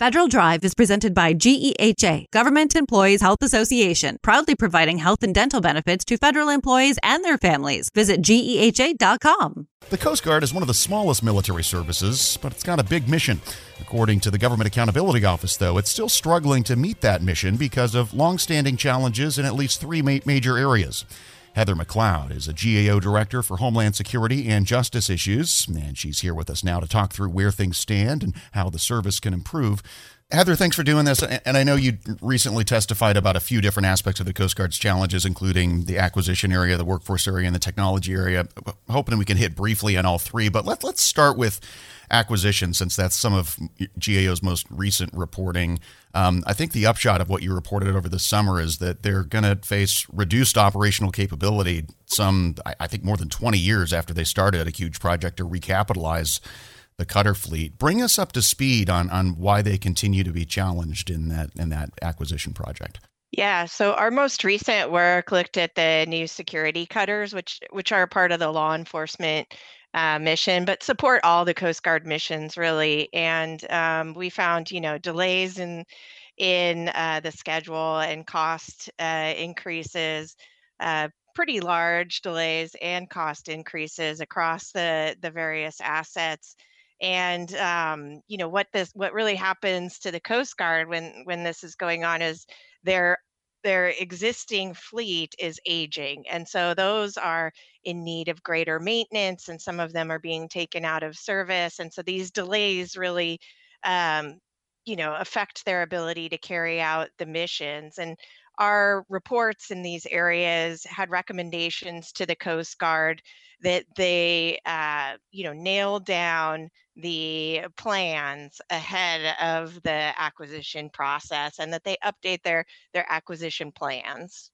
Federal Drive is presented by GEHA, Government Employees Health Association, proudly providing health and dental benefits to federal employees and their families. Visit GEHA.com. The Coast Guard is one of the smallest military services, but it's got a big mission. According to the Government Accountability Office, though, it's still struggling to meet that mission because of long-standing challenges in at least three ma- major areas. Heather MacLeod is a GAO director for Homeland Security and Justice Issues, and she's here with us now to talk through where things stand and how the service can improve. Heather, thanks for doing this. And I know you recently testified about a few different aspects of the Coast Guard's challenges, including the acquisition area, the workforce area, and the technology area. Hoping we can hit briefly on all three, but let, let's start with acquisition, since that's some of GAO's most recent reporting. Um, I think the upshot of what you reported over the summer is that they're going to face reduced operational capability some, I think, more than 20 years after they started a huge project to recapitalize the cutter fleet. Bring us up to speed on, on why they continue to be challenged in that in that acquisition project. Yeah, so our most recent work looked at the new security cutters, which which are part of the law enforcement uh, mission, but support all the Coast Guard missions really. And um, we found, you know, delays in in uh, the schedule and cost uh, increases, uh, pretty large delays and cost increases across the the various assets. And um, you know what this what really happens to the Coast Guard when when this is going on is they're their existing fleet is aging. And so those are in need of greater maintenance, and some of them are being taken out of service. And so these delays really, um, you know, affect their ability to carry out the missions. And our reports in these areas had recommendations to the Coast Guard that they, uh, you know, nail down the plans ahead of the acquisition process and that they update their their acquisition plans.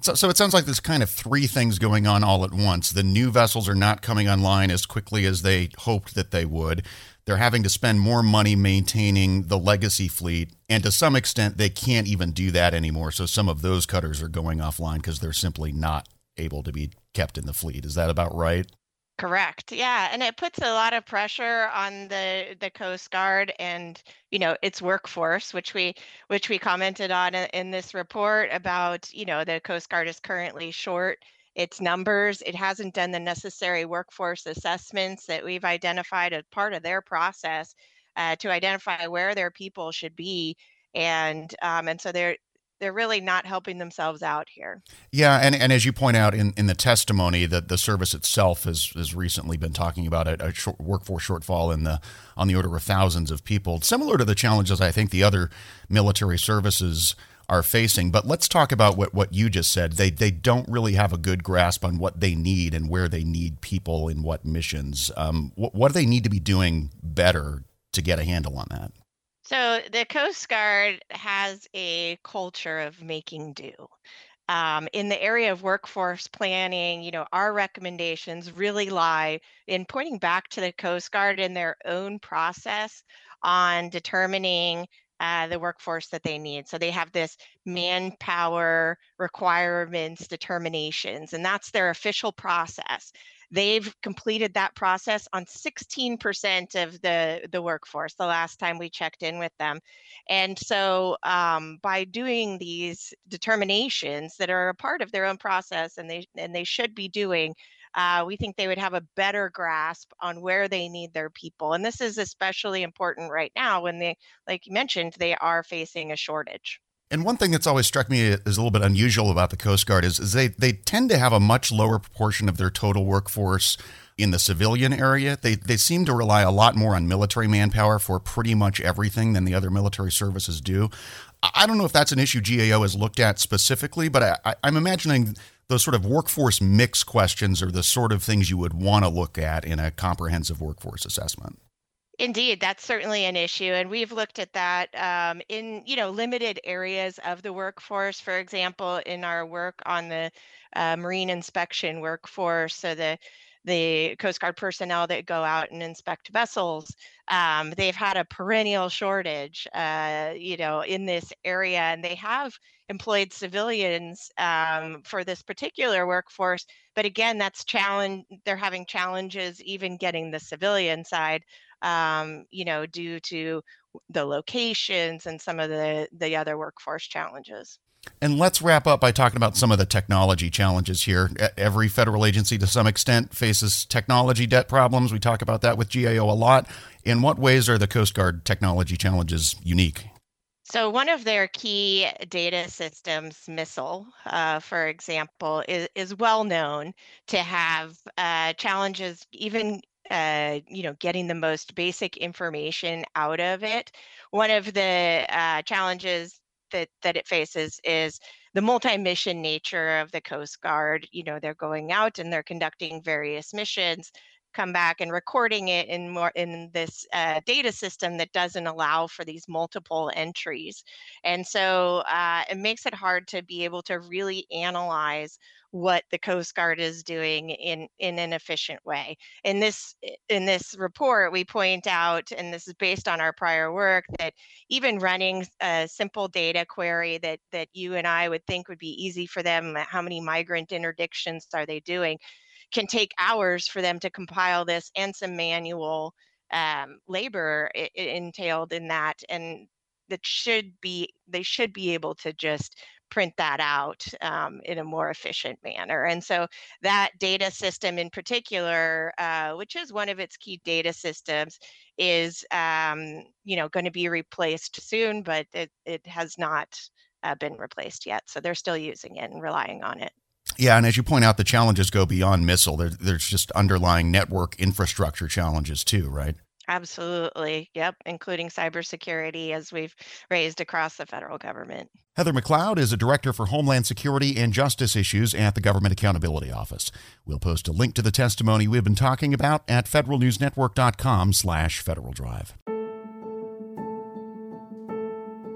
So, so it sounds like there's kind of three things going on all at once. The new vessels are not coming online as quickly as they hoped that they would. They're having to spend more money maintaining the legacy fleet, and to some extent, they can't even do that anymore. So some of those cutters are going offline because they're simply not able to be kept in the fleet. Is that about right? Correct. Yeah, and it puts a lot of pressure on the the Coast Guard and you know its workforce, which we which we commented on in this report about. You know, the Coast Guard is currently short its numbers. It hasn't done the necessary workforce assessments that we've identified as part of their process uh, to identify where their people should be, and um, and so they're they're really not helping themselves out here. Yeah, and, and as you point out in, in the testimony, that the service itself has, has recently been talking about a, a short workforce shortfall in the on the order of thousands of people, similar to the challenges I think the other military services are facing. But let's talk about what, what you just said. They they don't really have a good grasp on what they need and where they need people in what missions. Um, what, what do they need to be doing better to get a handle on that? So the Coast Guard has a culture of making do. Um, in the area of workforce planning, you know, our recommendations really lie in pointing back to the Coast Guard in their own process on determining uh, the workforce that they need. So they have this manpower requirements determinations, and that's their official process. They've completed that process on 16% of the, the workforce the last time we checked in with them. And so um, by doing these determinations that are a part of their own process and they and they should be doing, uh, we think they would have a better grasp on where they need their people. And this is especially important right now when they, like you mentioned, they are facing a shortage. And one thing that's always struck me as a little bit unusual about the Coast Guard is, is they, they tend to have a much lower proportion of their total workforce in the civilian area. They, they seem to rely a lot more on military manpower for pretty much everything than the other military services do. I don't know if that's an issue GAO has looked at specifically, but I, I'm imagining those sort of workforce mix questions are the sort of things you would want to look at in a comprehensive workforce assessment. Indeed, that's certainly an issue, and we've looked at that um, in you know limited areas of the workforce. For example, in our work on the uh, marine inspection workforce, so the the Coast Guard personnel that go out and inspect vessels, um, they've had a perennial shortage, uh, you know, in this area, and they have employed civilians um, for this particular workforce. But again, that's challenge. They're having challenges even getting the civilian side um, you know, due to the locations and some of the the other workforce challenges. And let's wrap up by talking about some of the technology challenges here. Every federal agency, to some extent, faces technology debt problems. We talk about that with GAO a lot. In what ways are the Coast Guard technology challenges unique? So, one of their key data systems, MISLE, uh, for example, is, is well known to have uh, challenges, even uh, you know, getting the most basic information out of it. One of the uh, challenges that that it faces is the multi-mission nature of the Coast Guard. You know, they're going out and they're conducting various missions come back and recording it in more in this uh, data system that doesn't allow for these multiple entries. And so uh, it makes it hard to be able to really analyze what the coast guard is doing in in an efficient way. In this in this report we point out and this is based on our prior work that even running a simple data query that that you and i would think would be easy for them how many migrant interdictions are they doing can take hours for them to compile this and some manual um, labor entailed in that and that should be they should be able to just print that out um, in a more efficient manner. And so that data system in particular, uh, which is one of its key data systems, is um, you know going to be replaced soon, but it, it has not uh, been replaced yet. So they're still using it and relying on it. Yeah, and as you point out, the challenges go beyond MISLE. There, there's just underlying network infrastructure challenges too, right? Absolutely. Yep. Including cybersecurity as we've raised across the federal government. Heather MacLeod is a director for Homeland Security and Justice Issues at the Government Accountability Office. We'll post a link to the testimony we've been talking about at federalnewsnetwork.com slash Federal Drive.